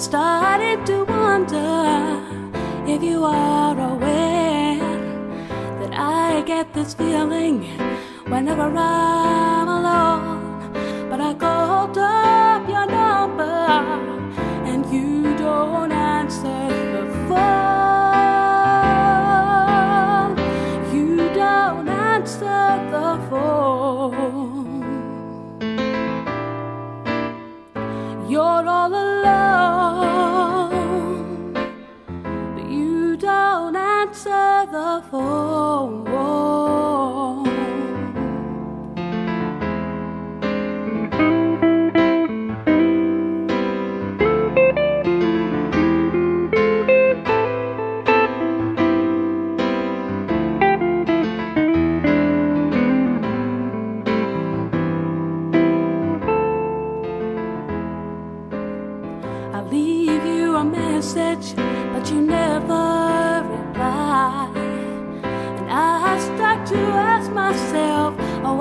Started to wonder if you are aware that I get this feeling whenever I'm alone. the force.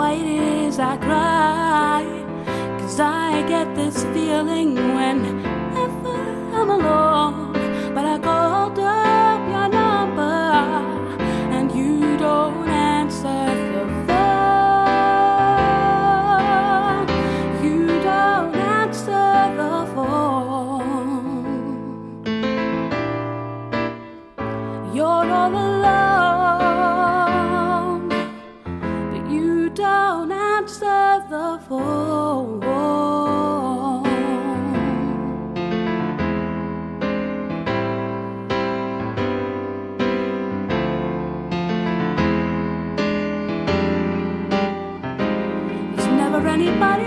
ladies, I cry. Cause I get this feeling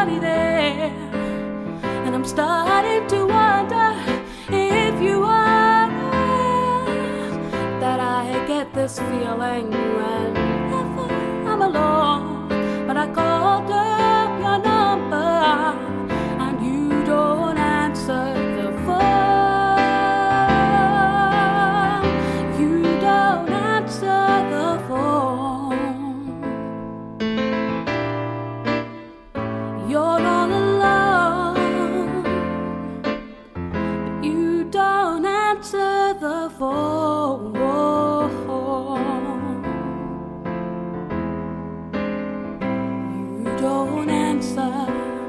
nobody there. And I'm starting to wonder if you are aware that I get this feeling. Phone, You don't answer.